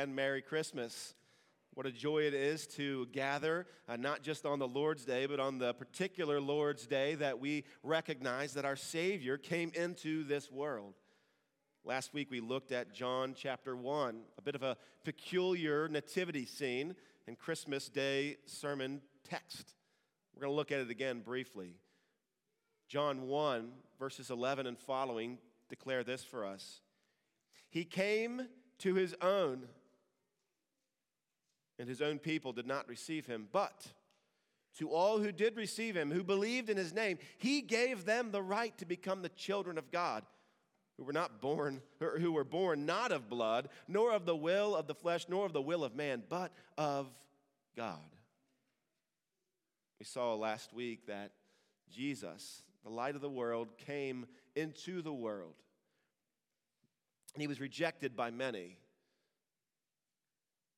and Merry Christmas. What a joy it is to gather, uh, not just on the Lord's Day, but on the particular Lord's Day that we recognize that our Savior came into this world. Last week we looked at John chapter 1, a bit of a peculiar nativity scene and Christmas Day sermon text. We're going to look at it again briefly. John 1, verses 11 and following declare this for us He came to his own and his own people did not receive him. But to all who did receive him, who believed in his name, he gave them the right to become the children of God, who were not born, who were born not of blood, nor of the will of the flesh, nor of the will of man, but of God. We saw last week that Jesus, the light of the world, came into the world. And he was rejected by many.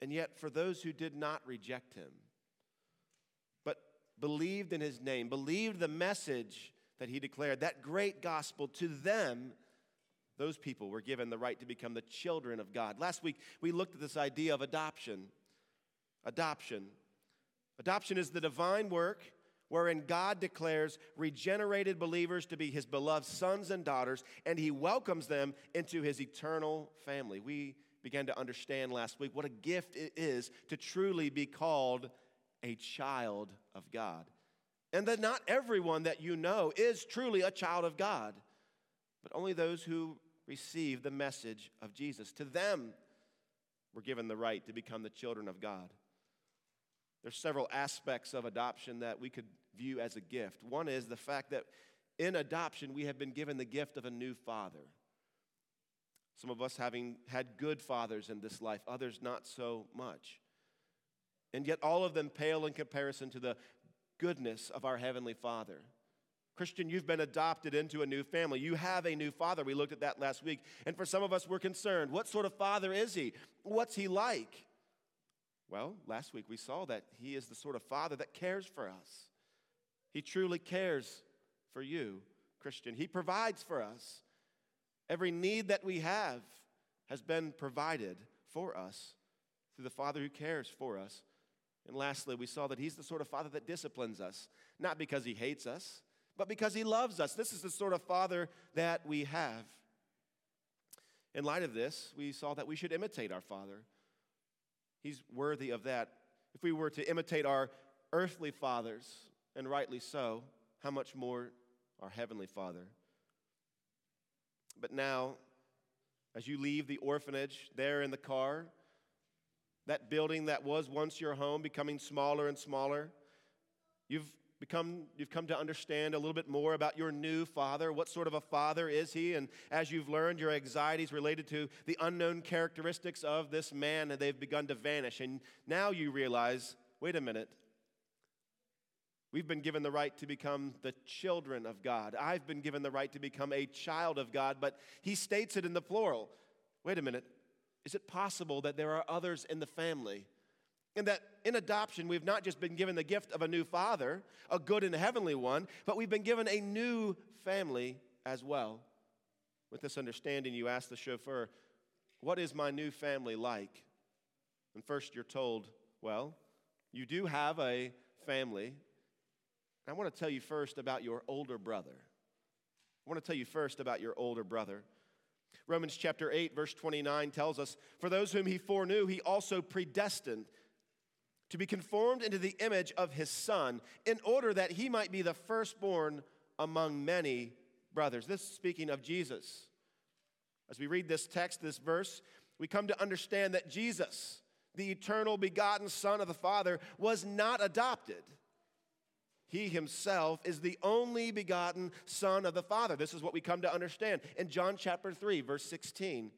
And yet, for those who did not reject him, but believed in his name, believed the message that he declared, that great gospel, to them, those people were given the right to become the children of God. Last week, we looked at this idea of adoption. Adoption. Adoption is the divine work wherein God declares regenerated believers to be his beloved sons and daughters, and he welcomes them into his eternal family. We began to understand last week what a gift it is to truly be called a child of God. And that not everyone that you know is truly a child of God, but only those who receive the message of Jesus. To them, we're given the right to become the children of God. There's several aspects of adoption that we could view as a gift. One is the fact that in adoption, we have been given the gift of a new father. Some of us having had good fathers in this life, others not so much. And yet, all of them pale in comparison to the goodness of our Heavenly Father. Christian, you've been adopted into a new family. You have a new father. We looked at that last week. And for some of us, we're concerned. What sort of father is he? What's he like? Well, last week we saw that he is the sort of father that cares for us. He truly cares for you, Christian. He provides for us. Every need that we have has been provided for us through the Father who cares for us. And lastly, we saw that He's the sort of Father that disciplines us, not because He hates us, but because He loves us. This is the sort of Father that we have. In light of this, we saw that we should imitate our Father. He's worthy of that. If we were to imitate our earthly fathers, and rightly so, how much more our Heavenly Father? But now, as you leave the orphanage there in the car, that building that was once your home becoming smaller and smaller, you've become you've come to understand a little bit more about your new father what sort of a father is he? And as you've learned your anxieties related to the unknown characteristics of this man and they've begun to vanish. And now you realize wait a minute We've been given the right to become the children of God. I've been given the right to become a child of God, but he states it in the plural. Wait a minute. Is it possible that there are others in the family? And that in adoption, we've not just been given the gift of a new father, a good and heavenly one, but we've been given a new family as well. With this understanding, you ask the chauffeur, What is my new family like? And first, you're told, Well, you do have a family I want to tell you first about your older brother. I want to tell you first about your older brother. Romans chapter 8, verse 29 tells us, For those whom he foreknew, he also predestined to be conformed into the image of his son, in order that he might be the firstborn among many brothers. This is speaking of Jesus. As we read this text, this verse, we come to understand that Jesus, the eternal begotten Son of the Father, was not adopted. He himself is the only begotten Son of the Father. This is what we come to understand in John chapter 3, verse 16.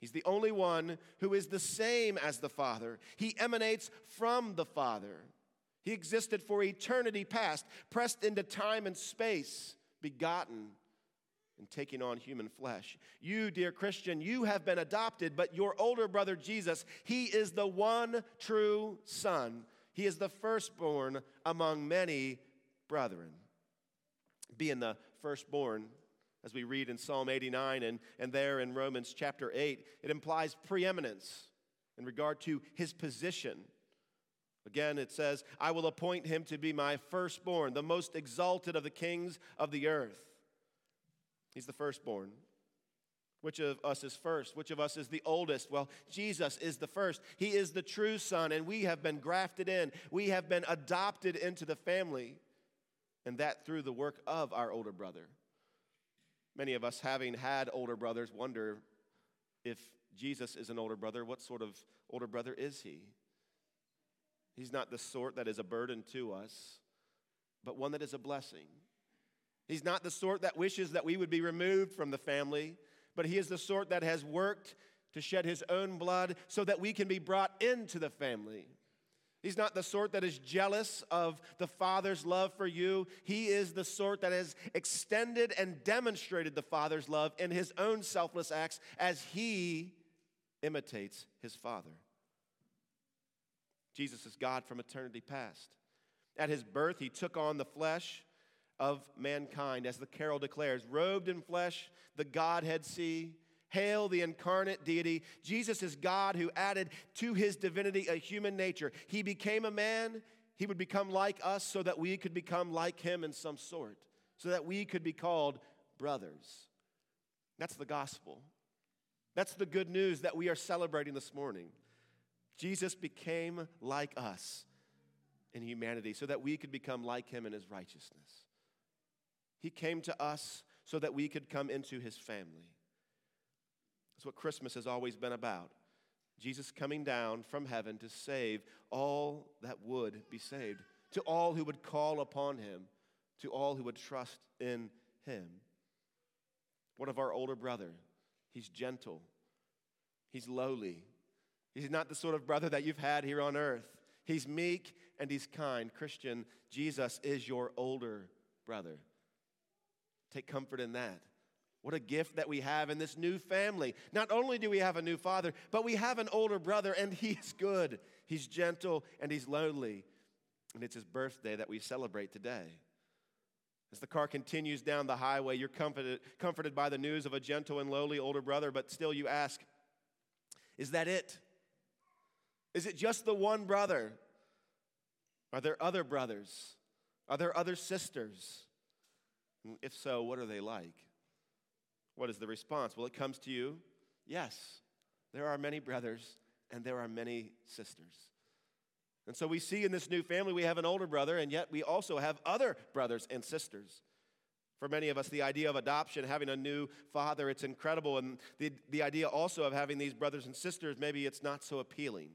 He's the only one who is the same as the Father. He emanates from the Father. He existed for eternity past, pressed into time and space, begotten and taking on human flesh. You, dear Christian, you have been adopted, but your older brother Jesus, he is the one true Son he is the firstborn among many brethren. Being the firstborn as we read in Psalm 89 and, and there in Romans chapter 8, it implies preeminence in regard to his position. Again, it says, I will appoint him to be my firstborn, the most exalted of the kings of the earth. He's the firstborn. Which of us is first? Which of us is the oldest? Well, Jesus is the first. He is the true son, and we have been grafted in. We have been adopted into the family, and that through the work of our older brother. Many of us, having had older brothers, wonder if Jesus is an older brother, what sort of older brother is he? He's not the sort that is a burden to us, but one that is a blessing. He's not the sort that wishes that we would be removed from the family, but he is the sort that has worked to shed his own blood so that we can be brought into the family. He's not the sort that is jealous of the Father's love for you. He is the sort that has extended and demonstrated the Father's love in his own selfless acts as he imitates his Father. Jesus is God from eternity past. At his birth, he took on the flesh of mankind, as the carol declares, robed in flesh, the Godhead see. Hail the incarnate deity. Jesus is God who added to his divinity a human nature. He became a man, he would become like us so that we could become like him in some sort, so that we could be called brothers. That's the gospel. That's the good news that we are celebrating this morning. Jesus became like us in humanity so that we could become like him in his righteousness. He came to us so that we could come into his family. That's what Christmas has always been about. Jesus coming down from heaven to save all that would be saved, to all who would call upon him, to all who would trust in him. What of our older brother? He's gentle, he's lowly. He's not the sort of brother that you've had here on earth. He's meek and he's kind. Christian, Jesus is your older brother. Take comfort in that. What a gift that we have in this new family. Not only do we have a new father, but we have an older brother, and he's good. He's gentle and he's lonely. And it's his birthday that we celebrate today. As the car continues down the highway, you're comforted, comforted by the news of a gentle and lowly older brother, but still you ask, is that it? Is it just the one brother? Are there other brothers? Are there other sisters? If so, what are they like? What is the response? Well, it comes to you yes, there are many brothers and there are many sisters. And so we see in this new family, we have an older brother, and yet we also have other brothers and sisters. For many of us, the idea of adoption, having a new father, it's incredible. And the, the idea also of having these brothers and sisters, maybe it's not so appealing.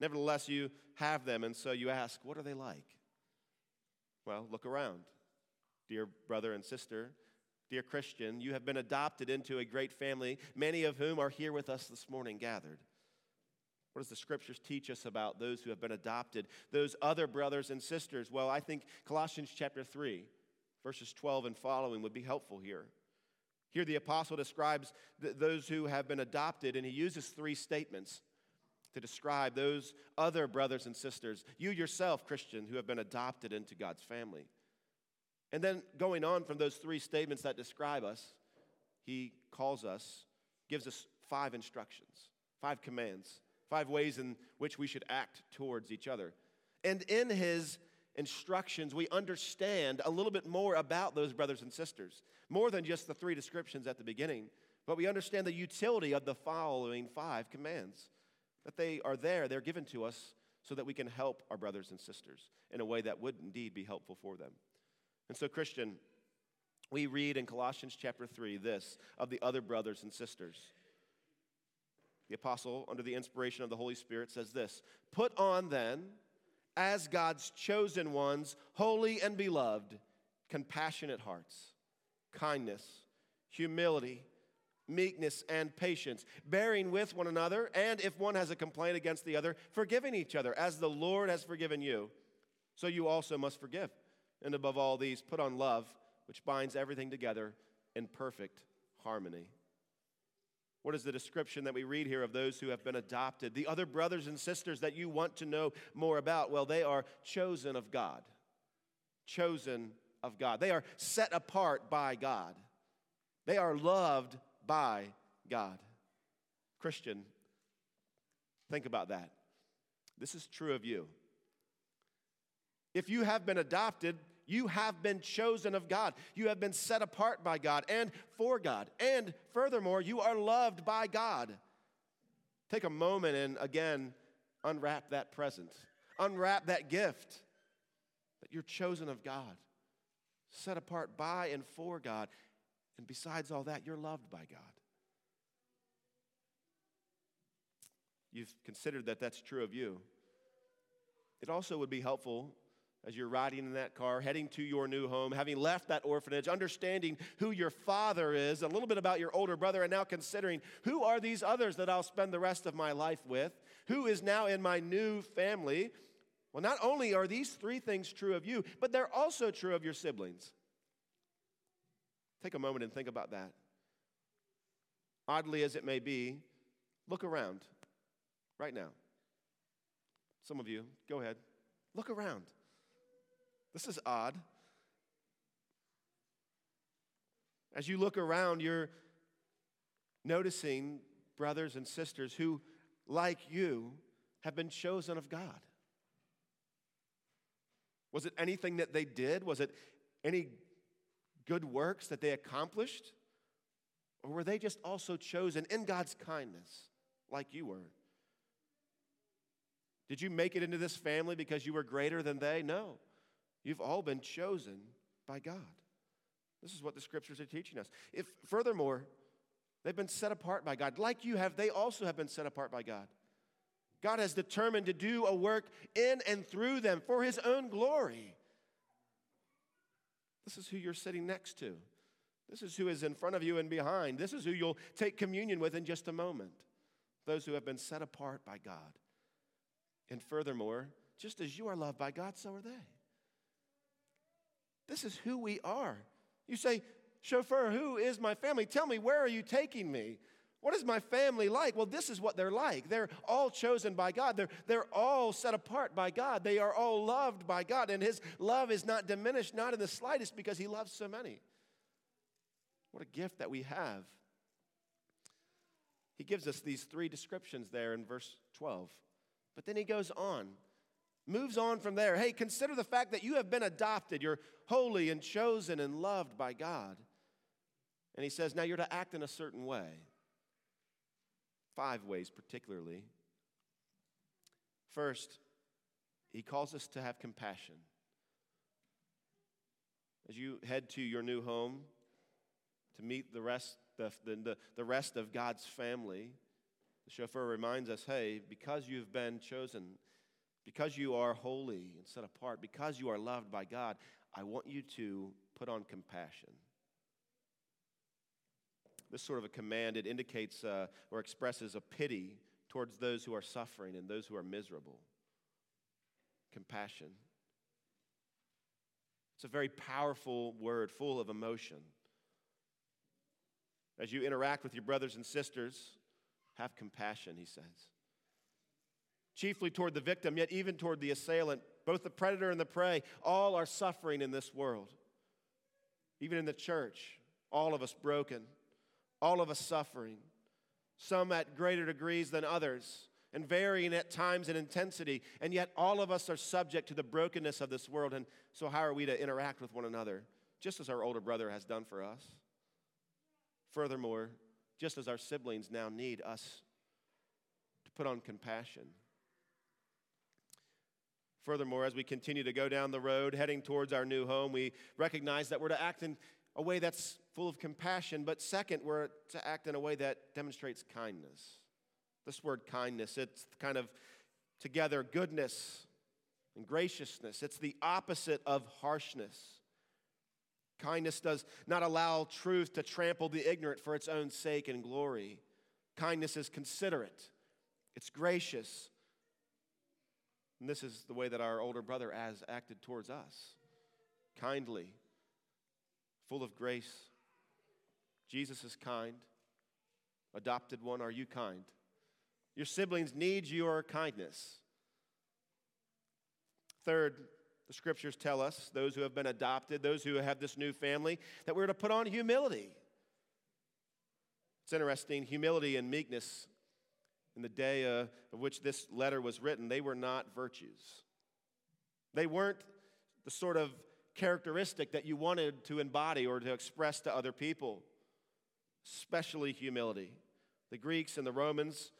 Nevertheless, you have them, and so you ask, what are they like? Well, look around. Dear brother and sister, dear Christian, you have been adopted into a great family, many of whom are here with us this morning gathered. What does the scriptures teach us about those who have been adopted, those other brothers and sisters? Well, I think Colossians chapter 3, verses 12 and following would be helpful here. Here, the apostle describes th- those who have been adopted, and he uses three statements to describe those other brothers and sisters. You yourself, Christian, who have been adopted into God's family. And then going on from those three statements that describe us, he calls us, gives us five instructions, five commands, five ways in which we should act towards each other. And in his instructions, we understand a little bit more about those brothers and sisters, more than just the three descriptions at the beginning, but we understand the utility of the following five commands. That they are there, they're given to us so that we can help our brothers and sisters in a way that would indeed be helpful for them. And so, Christian, we read in Colossians chapter 3 this of the other brothers and sisters. The apostle, under the inspiration of the Holy Spirit, says this Put on then, as God's chosen ones, holy and beloved, compassionate hearts, kindness, humility, meekness, and patience, bearing with one another, and if one has a complaint against the other, forgiving each other, as the Lord has forgiven you, so you also must forgive. And above all these, put on love, which binds everything together in perfect harmony. What is the description that we read here of those who have been adopted? The other brothers and sisters that you want to know more about? Well, they are chosen of God. Chosen of God. They are set apart by God. They are loved by God. Christian, think about that. This is true of you. If you have been adopted, you have been chosen of God. You have been set apart by God and for God. And furthermore, you are loved by God. Take a moment and again unwrap that present, unwrap that gift that you're chosen of God, set apart by and for God. And besides all that, you're loved by God. You've considered that that's true of you. It also would be helpful as you're riding in that car, heading to your new home, having left that orphanage, understanding who your father is, a little bit about your older brother, and now considering who are these others that I'll spend the rest of my life with? Who is now in my new family? Well, not only are these three things true of you, but they're also true of your siblings. Take a moment and think about that. Oddly as it may be, look around right now. Some of you, go ahead. Look around. This is odd. As you look around, you're noticing brothers and sisters who, like you, have been chosen of God. Was it anything that they did? Was it any good works that they accomplished? Or were they just also chosen in God's kindness, like you were? Did you make it into this family because you were greater than they? No. You've all been chosen by God. This is what the scriptures are teaching us. If furthermore, they've been set apart by God, like you have, they also have been set apart by God. God has determined to do a work in and through them for his own glory. This is who you're sitting next to. This is who is in front of you and behind. This is who you'll take communion with in just a moment. Those who have been set apart by God. And furthermore, just as you are loved by God, so are they. This is who we are. You say, Chauffeur, who is my family? Tell me, where are you taking me? What is my family like? Well, this is what they're like. They're all chosen by God. They're, they're all set apart by God. They are all loved by God. And His love is not diminished, not in the slightest, because He loves so many. What a gift that we have. He gives us these three descriptions there in verse 12. But then He goes on moves on from there. Hey, consider the fact that you have been adopted. You're holy and chosen and loved by God. And he says, now you're to act in a certain way. Five ways, particularly. First, he calls us to have compassion. As you head to your new home to meet the rest, the, the, the rest of God's family, the chauffeur reminds us hey, because you've been chosen, because you are holy and set apart, because you are loved by God, I want you to put on compassion. This sort of a command, it indicates uh, or expresses a pity towards those who are suffering and those who are miserable. Compassion. It's a very powerful word, full of emotion. As you interact with your brothers and sisters, have compassion, he says chiefly toward the victim, yet even toward the assailant. Both the predator and the prey, all are suffering in this world. Even in the church, all of us broken, all of us suffering, some at greater degrees than others, and varying at times in intensity, and yet all of us are subject to the brokenness of this world. And so, how are we to interact with one another, just as our older brother has done for us? Furthermore, just as our siblings now need us to put on compassion Furthermore, as we continue to go down the road heading towards our new home, we recognize that we're to act in a way that's full of compassion, but second, we're to act in a way that demonstrates kindness. This word kindness, it's kind of together goodness and graciousness. It's the opposite of harshness. Kindness does not allow truth to trample the ignorant for its own sake and glory. Kindness is considerate, it's gracious, and this is the way that our older brother has acted towards us kindly, full of grace. Jesus is kind. Adopted one, are you kind? Your siblings need your kindness. Third, the scriptures tell us, those who have been adopted, those who have this new family, that we're to put on humility. It's interesting, humility and meekness in the day uh, of which this letter was written, they were not virtues. They weren't the sort of characteristic that you wanted to embody or to express to other people, especially humility. The Greeks and the Romans,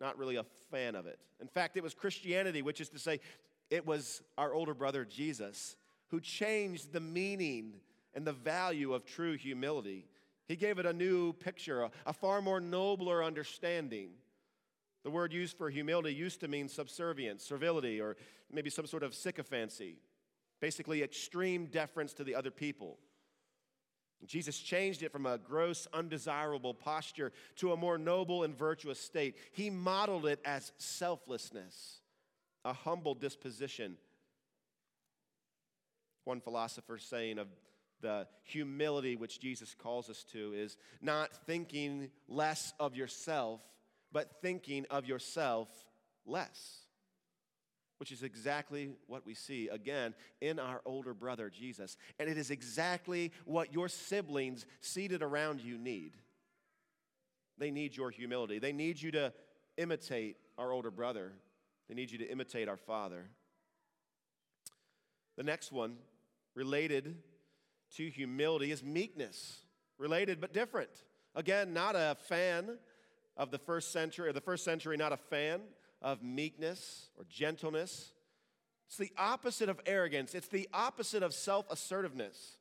not really a fan of it. In fact, it was Christianity, which is to say, it was our older brother Jesus who changed the meaning and the value of true humility. He gave it a new picture, a, a far more nobler understanding. The word used for humility used to mean subservience, servility, or maybe some sort of sycophancy, basically extreme deference to the other people. Jesus changed it from a gross, undesirable posture to a more noble and virtuous state. He modeled it as selflessness, a humble disposition. One philosopher saying of the humility which Jesus calls us to is not thinking less of yourself but thinking of yourself less, which is exactly what we see again in our older brother Jesus. And it is exactly what your siblings seated around you need. They need your humility, they need you to imitate our older brother, they need you to imitate our father. The next one, related to humility, is meekness. Related but different. Again, not a fan of the first century, or the first century not a fan of meekness or gentleness. It's the opposite of arrogance, it's the opposite of self assertiveness.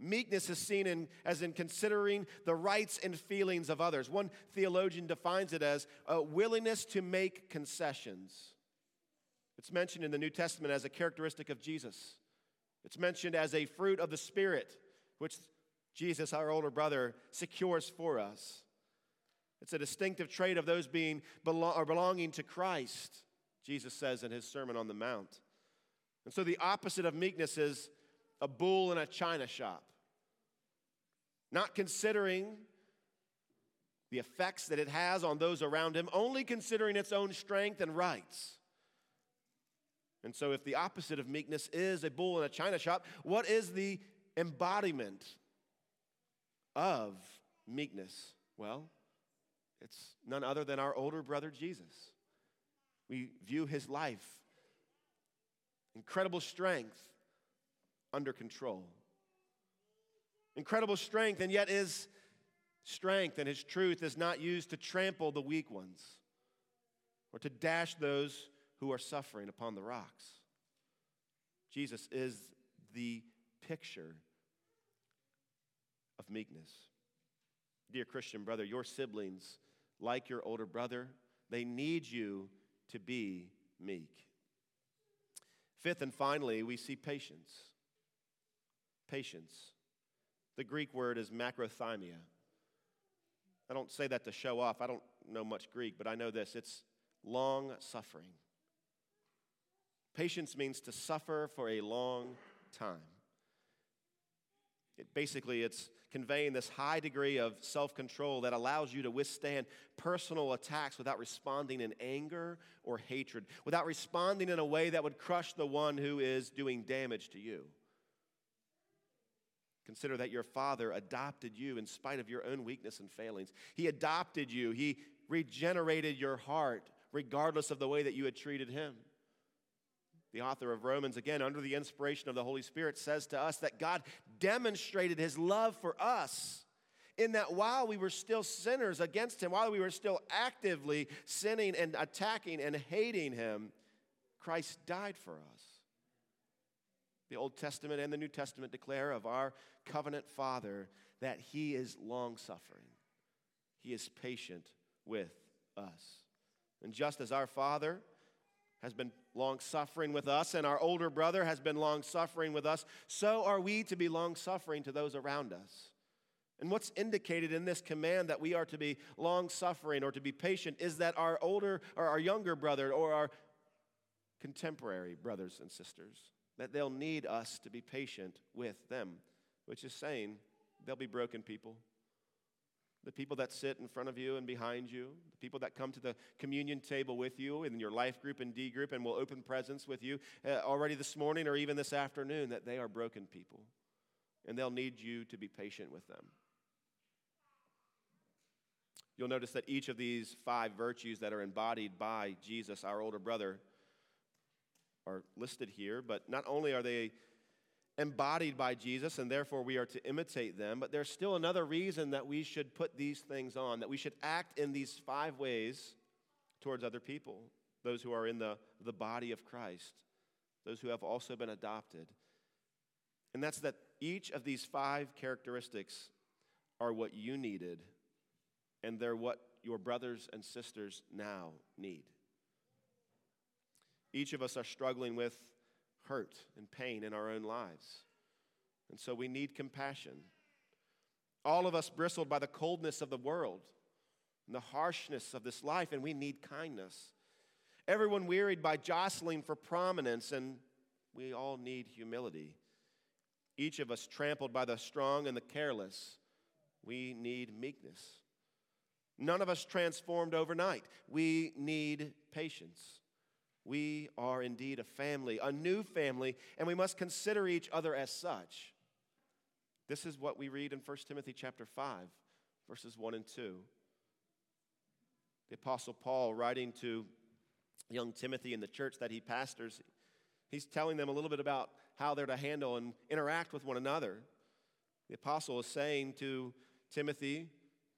Meekness is seen in, as in considering the rights and feelings of others. One theologian defines it as a willingness to make concessions. It's mentioned in the New Testament as a characteristic of Jesus. It's mentioned as a fruit of the Spirit, which Jesus, our older brother, secures for us. It's a distinctive trait of those being or belonging to Christ, Jesus says in his Sermon on the Mount. And so the opposite of meekness is a bull in a china shop. Not considering the effects that it has on those around him, only considering its own strength and rights. And so, if the opposite of meekness is a bull in a china shop, what is the embodiment of meekness? Well, it's none other than our older brother Jesus. We view his life, incredible strength, under control. Incredible strength, and yet his strength and his truth is not used to trample the weak ones or to dash those who are suffering upon the rocks. Jesus is the picture of meekness. Dear Christian brother, your siblings like your older brother. They need you to be meek. Fifth and finally, we see patience. Patience. The Greek word is macrothymia. I don't say that to show off. I don't know much Greek, but I know this it's long suffering. Patience means to suffer for a long time. It basically it's conveying this high degree of self control that allows you to withstand personal attacks without responding in anger or hatred, without responding in a way that would crush the one who is doing damage to you. Consider that your father adopted you in spite of your own weakness and failings. He adopted you, he regenerated your heart regardless of the way that you had treated him. The author of Romans, again, under the inspiration of the Holy Spirit, says to us that God demonstrated his love for us in that while we were still sinners against him, while we were still actively sinning and attacking and hating him, Christ died for us. The Old Testament and the New Testament declare of our covenant Father that he is long suffering, he is patient with us. And just as our Father, has been long suffering with us, and our older brother has been long suffering with us, so are we to be long suffering to those around us. And what's indicated in this command that we are to be long suffering or to be patient is that our older or our younger brother or our contemporary brothers and sisters, that they'll need us to be patient with them, which is saying they'll be broken people the people that sit in front of you and behind you, the people that come to the communion table with you in your life group and D group and will open presents with you uh, already this morning or even this afternoon, that they are broken people and they'll need you to be patient with them. You'll notice that each of these five virtues that are embodied by Jesus, our older brother, are listed here, but not only are they embodied by Jesus and therefore we are to imitate them, but there's still another reason that we should put these things on, that we should act in these five ways towards other people, those who are in the, the body of Christ, those who have also been adopted. And that's that each of these five characteristics are what you needed, and they're what your brothers and sisters now need. Each of us are struggling with hurt and pain in our own lives. And so we need compassion. All of us bristled by the coldness of the world and the harshness of this life, and we need kindness. Everyone wearied by jostling for prominence, and we all need humility. Each of us trampled by the strong and the careless, we need meekness. None of us transformed overnight. We need patience. We are indeed a family, a new family, and we must consider each other as such. This is what we read in 1 Timothy chapter 5, verses 1 and 2. The apostle Paul writing to young Timothy in the church that he pastors, he's telling them a little bit about how they're to handle and interact with one another. The apostle is saying to Timothy,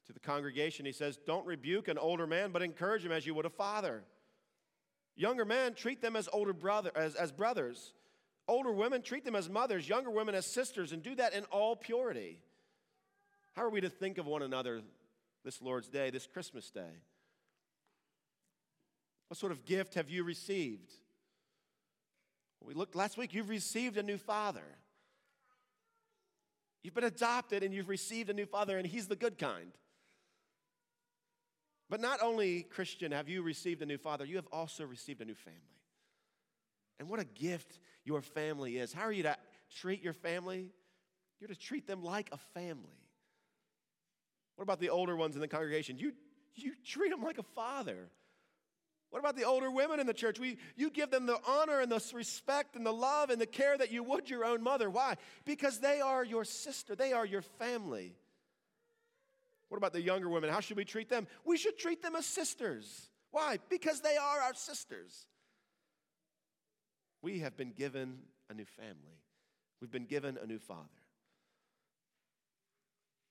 to the congregation, he says, Don't rebuke an older man, but encourage him as you would a father. Younger men, treat them as older brother, as, as brothers. Older women, treat them as mothers. Younger women as sisters, and do that in all purity. How are we to think of one another this Lord's Day, this Christmas Day? What sort of gift have you received? We looked last week, you've received a new father. You've been adopted and you've received a new father, and he's the good kind. But not only, Christian, have you received a new father, you have also received a new family. And what a gift your family is. How are you to treat your family? You're to treat them like a family. What about the older ones in the congregation? You, you treat them like a father. What about the older women in the church? We, you give them the honor and the respect and the love and the care that you would your own mother. Why? Because they are your sister, they are your family. What about the younger women? How should we treat them? We should treat them as sisters. Why? Because they are our sisters. We have been given a new family, we've been given a new father.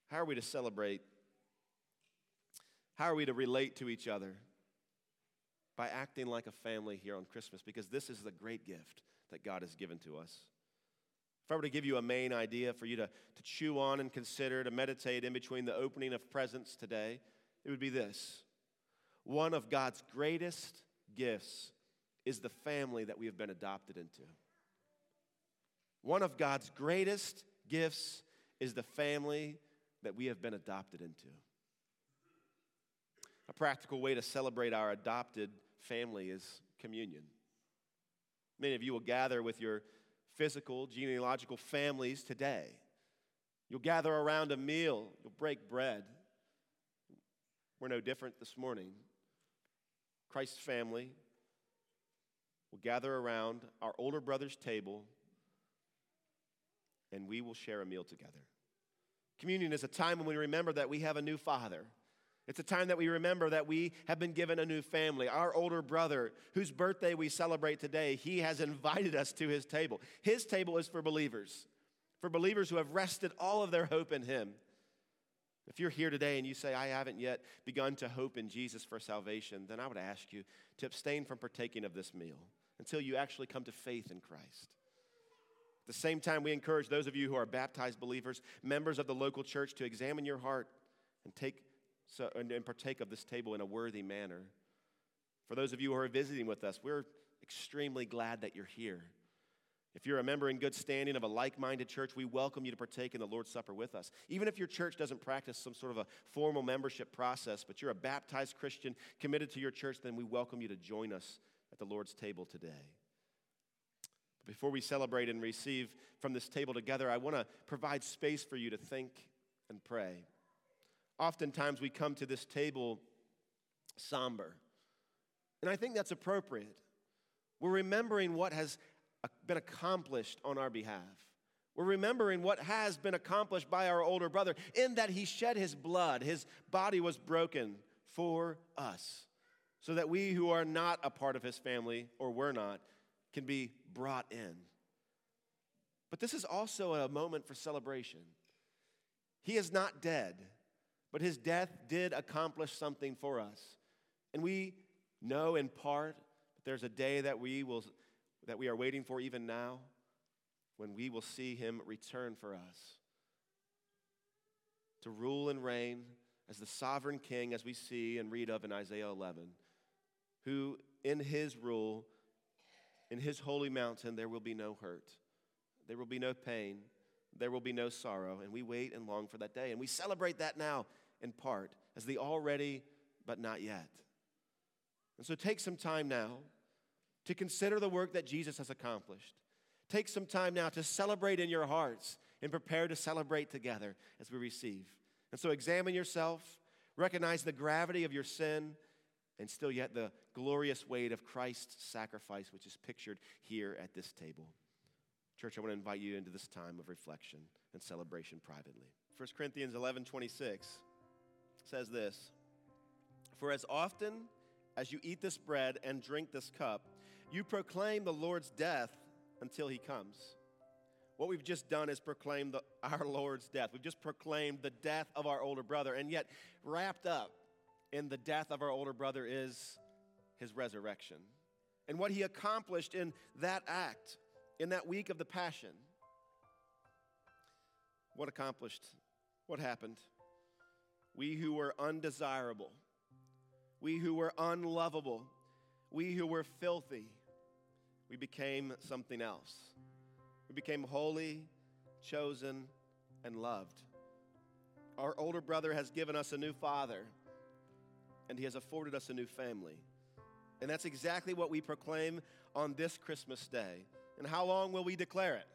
How are we to celebrate? How are we to relate to each other? By acting like a family here on Christmas, because this is the great gift that God has given to us. If I were to give you a main idea for you to, to chew on and consider, to meditate in between the opening of presents today, it would be this. One of God's greatest gifts is the family that we have been adopted into. One of God's greatest gifts is the family that we have been adopted into. A practical way to celebrate our adopted family is communion. Many of you will gather with your physical, genealogical families today. You'll gather around a meal, you'll break bread. We're no different this morning. Christ's family will gather around our older brother's table and we will share a meal together. Communion is a time when we remember that we have a new father it's a time that we remember that we have been given a new family. Our older brother, whose birthday we celebrate today, he has invited us to his table. His table is for believers, for believers who have rested all of their hope in him. If you're here today and you say, I haven't yet begun to hope in Jesus for salvation, then I would ask you to abstain from partaking of this meal until you actually come to faith in Christ. At the same time, we encourage those of you who are baptized believers, members of the local church, to examine your heart and take so, and, and partake of this table in a worthy manner. For those of you who are visiting with us, we're extremely glad that you're here. If you're a member in good standing of a like minded church, we welcome you to partake in the Lord's Supper with us. Even if your church doesn't practice some sort of a formal membership process, but you're a baptized Christian committed to your church, then we welcome you to join us at the Lord's table today. Before we celebrate and receive from this table together, I want to provide space for you to think and pray oftentimes we come to this table somber. And I think that's appropriate. We're remembering what has uh, been accomplished on our behalf. We're remembering what has been accomplished by our older brother in that he shed his blood, his body was broken for us, so that we who are not a part of his family, or were not, can be brought in. But this is also a moment for celebration. He is not dead, but his death did accomplish something for us. And we know in part that there's a day that we will that we are waiting for even now when we will see him return for us to rule and reign as the sovereign king as we see and read of in Isaiah 11 who in his rule in his holy mountain there will be no hurt. There will be no pain. There will be no sorrow. And we wait and long for that day. And we celebrate that now in part as the already but not yet and so take some time now to consider the work that Jesus has accomplished. Take some time now to celebrate in your hearts and prepare to celebrate together as we receive. And so examine yourself, recognize the gravity of your sin, and still yet the glorious weight of Christ's sacrifice, which is pictured here at this table. Church, I want to invite you into this time of reflection and celebration privately. 1 Corinthians 11 26 says this For as often as you eat this bread and drink this cup, you proclaim the Lord's death until he comes. What we've just done is proclaim the, our Lord's death. We've just proclaimed the death of our older brother, and yet wrapped up in the death of our older brother is his resurrection. And what he accomplished in that act, in that week of the Passion. What accomplished? What happened? We who were undesirable we who were unlovable, we who were filthy, we became something else. We became holy, chosen, and loved. Our older brother has given us a new father, and he has afforded us a new family. And that's exactly what we proclaim on this Christmas day. And how long will we declare it?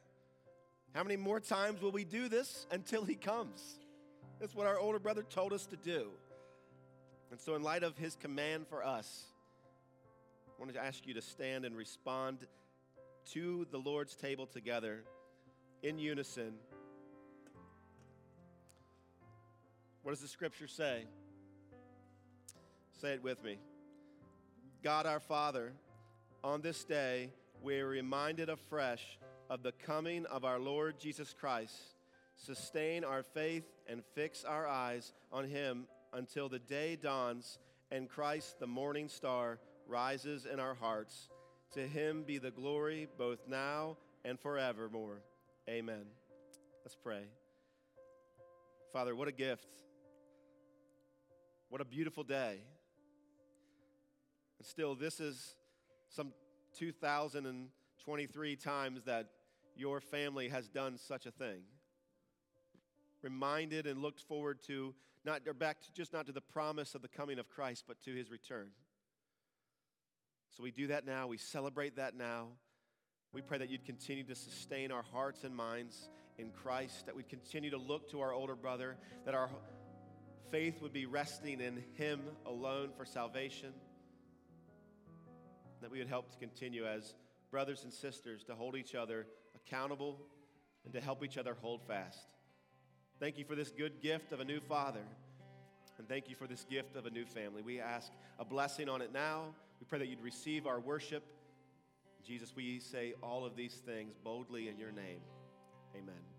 How many more times will we do this until he comes? That's what our older brother told us to do. And so, in light of his command for us, I wanted to ask you to stand and respond to the Lord's table together in unison. What does the scripture say? Say it with me. God our Father, on this day we are reminded afresh of the coming of our Lord Jesus Christ. Sustain our faith and fix our eyes on him until the day dawns and Christ, the morning star, rises in our hearts. To him be the glory both now and forevermore. Amen. Let's pray. Father, what a gift. What a beautiful day. And still, this is some 2,023 times that your family has done such a thing. Reminded and looked forward to not or back to, just not to the promise of the coming of Christ, but to his return. So we do that now. We celebrate that now. We pray that you'd continue to sustain our hearts and minds in Christ, that we'd continue to look to our older brother, that our faith would be resting in him alone for salvation, that we would help to continue as brothers and sisters to hold each other accountable and to help each other hold fast. Thank you for this good gift of a new father. And thank you for this gift of a new family. We ask a blessing on it now. We pray that you'd receive our worship. Jesus, we say all of these things boldly in your name. Amen.